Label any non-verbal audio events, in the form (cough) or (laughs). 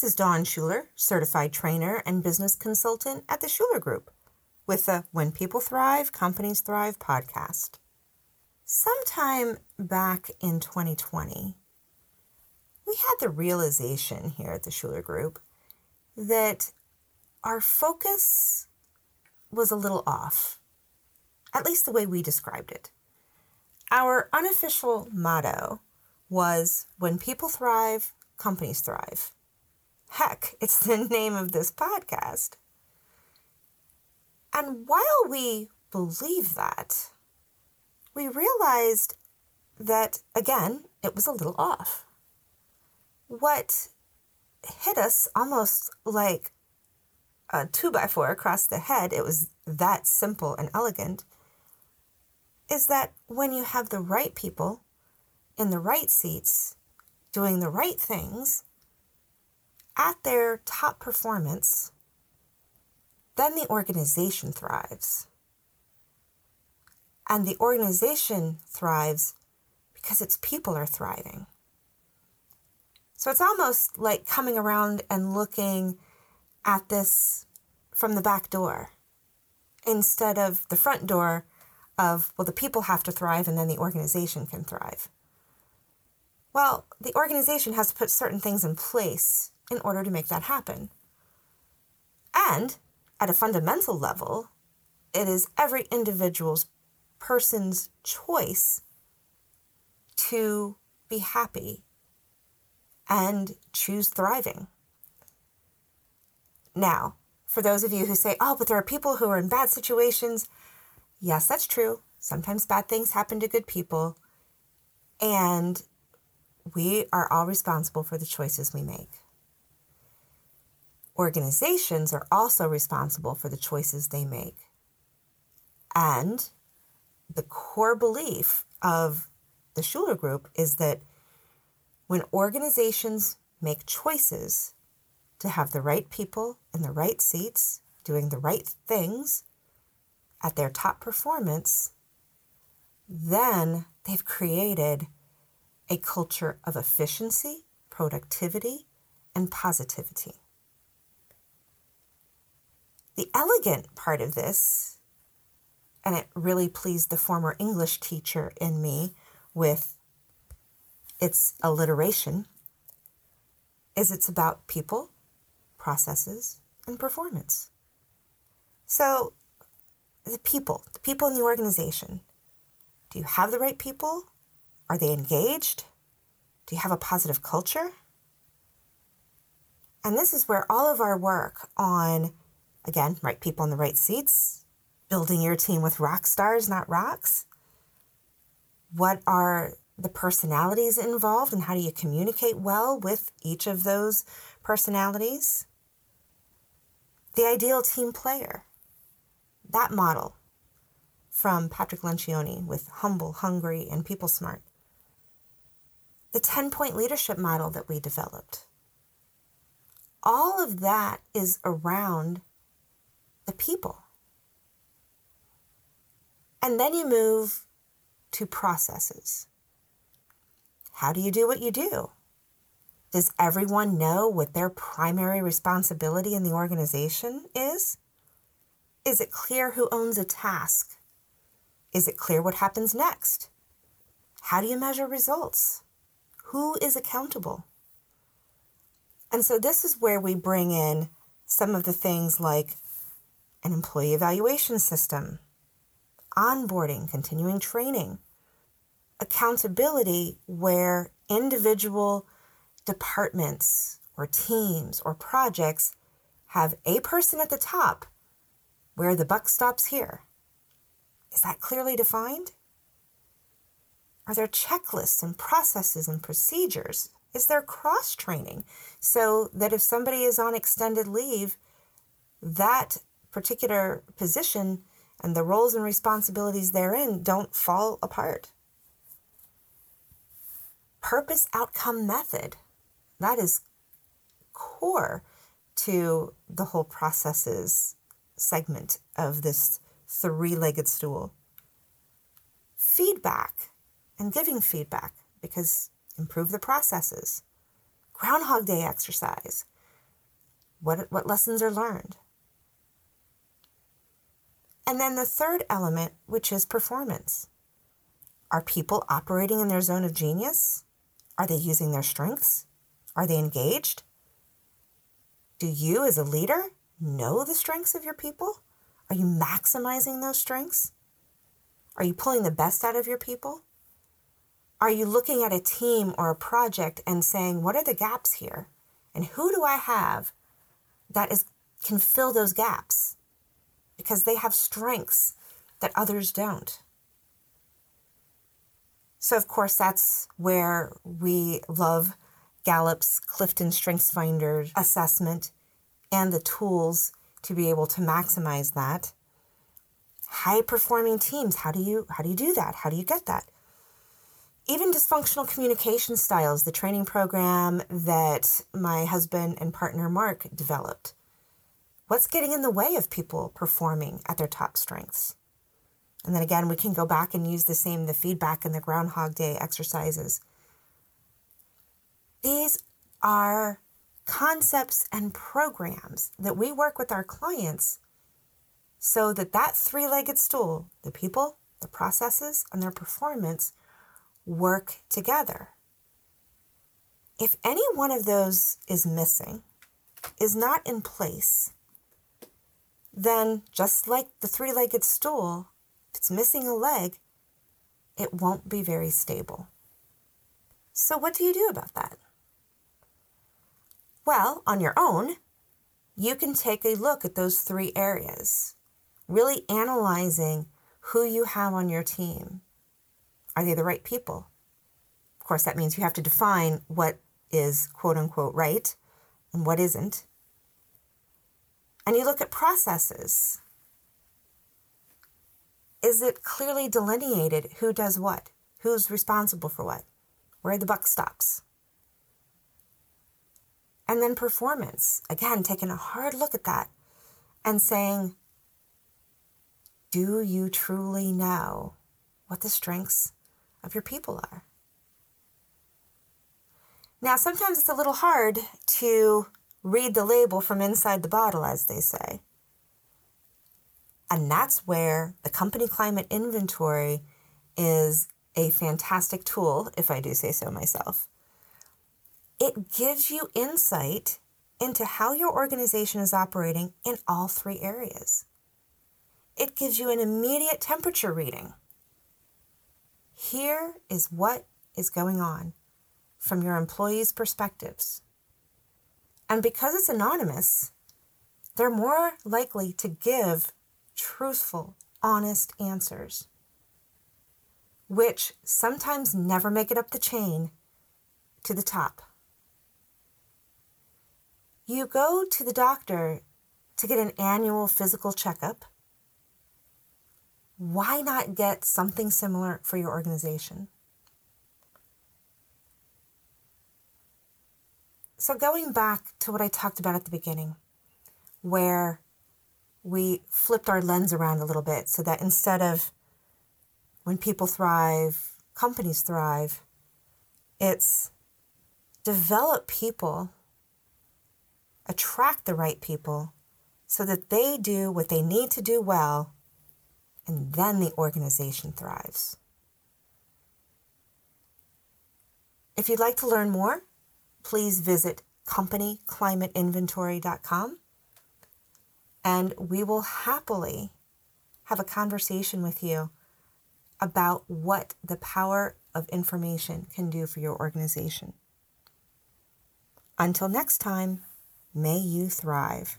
This is Dawn Shuler, certified trainer and business consultant at the Shuler Group, with the When People Thrive, Companies Thrive podcast. Sometime back in 2020, we had the realization here at the Shuler Group that our focus was a little off, at least the way we described it. Our unofficial motto was When people thrive, companies thrive. Heck, it's the (laughs) name of this podcast. And while we believe that, we realized that, again, it was a little off. What hit us almost like a two by four across the head, it was that simple and elegant, is that when you have the right people in the right seats doing the right things at their top performance, then the organization thrives. And the organization thrives because its people are thriving. So it's almost like coming around and looking at this from the back door instead of the front door of, well, the people have to thrive and then the organization can thrive. Well, the organization has to put certain things in place in order to make that happen. And at a fundamental level, it is every individual's person's choice to be happy and choose thriving. Now, for those of you who say, oh, but there are people who are in bad situations, yes, that's true. Sometimes bad things happen to good people. And we are all responsible for the choices we make. Organizations are also responsible for the choices they make. And the core belief of the Shuler Group is that when organizations make choices to have the right people in the right seats, doing the right things at their top performance, then they've created a culture of efficiency, productivity, and positivity. The elegant part of this, and it really pleased the former English teacher in me with its alliteration is it's about people, processes, and performance. So, the people, the people in the organization, do you have the right people? Are they engaged? Do you have a positive culture? And this is where all of our work on, again, right people in the right seats, building your team with rock stars, not rocks. What are the personalities involved and how do you communicate well with each of those personalities. The ideal team player, that model from Patrick Lencioni with Humble, Hungry, and People Smart. The 10 point leadership model that we developed. All of that is around the people. And then you move to processes. How do you do what you do? Does everyone know what their primary responsibility in the organization is? Is it clear who owns a task? Is it clear what happens next? How do you measure results? Who is accountable? And so, this is where we bring in some of the things like an employee evaluation system, onboarding, continuing training, accountability where individual departments or teams or projects have a person at the top where the buck stops here. Is that clearly defined? Are there checklists and processes and procedures? Is there cross training so that if somebody is on extended leave, that particular position and the roles and responsibilities therein don't fall apart? purpose outcome method. That is core to the whole processes segment of this three legged stool. Feedback and giving feedback because improve the processes. Groundhog Day exercise What, what lessons are learned? And then the third element, which is performance. Are people operating in their zone of genius? Are they using their strengths? Are they engaged? Do you, as a leader, know the strengths of your people? Are you maximizing those strengths? Are you pulling the best out of your people? Are you looking at a team or a project and saying, what are the gaps here? And who do I have that is can fill those gaps? Because they have strengths that others don't. So, of course, that's where we love Gallup's Clifton Strengths Finder assessment and the tools to be able to maximize that. High performing teams, how do you how do you do that? How do you get that? Even dysfunctional communication styles, the training program that my husband and partner Mark developed. What's getting in the way of people performing at their top strengths? And then again, we can go back and use the same, the feedback and the Groundhog Day exercises. These are concepts and programs that we work with our clients so that that three-legged stool, the people, the processes, and their performance work together. If any one of those is missing, is not in place, then just like the three legged stool, if it's missing a leg, it won't be very stable. So, what do you do about that? Well, on your own, you can take a look at those three areas, really analyzing who you have on your team. Are they the right people? Of course, that means you have to define what is quote unquote right and what isn't. And you look at processes is it clearly delineated who does what? Who's responsible for what? Where the buck stops? And then performance. Again, taking a hard look at that and saying, do you truly know what the strengths of your people are? Now, sometimes it's a little hard to read the label from inside the bottle, as they say. And that's where the company climate inventory is a fantastic tool, if I do say so myself. It gives you insight into how your organization is operating in all three areas. It gives you an immediate temperature reading. Here is what is going on from your employees' perspectives. And because it's anonymous, they're more likely to give truthful, honest answers, which sometimes never make it up the chain to the top. You go to the doctor to get an annual physical checkup. Why not get something similar for your organization? So, going back to what I talked about at the beginning, where we flipped our lens around a little bit so that instead of when people thrive, companies thrive, it's develop people, attract the right people so that they do what they need to do well, and then the organization thrives. If you'd like to learn more, please visit companyclimateinventory.com and we will happily have a conversation with you about what the power of information can do for your organization. Until next time, may you thrive.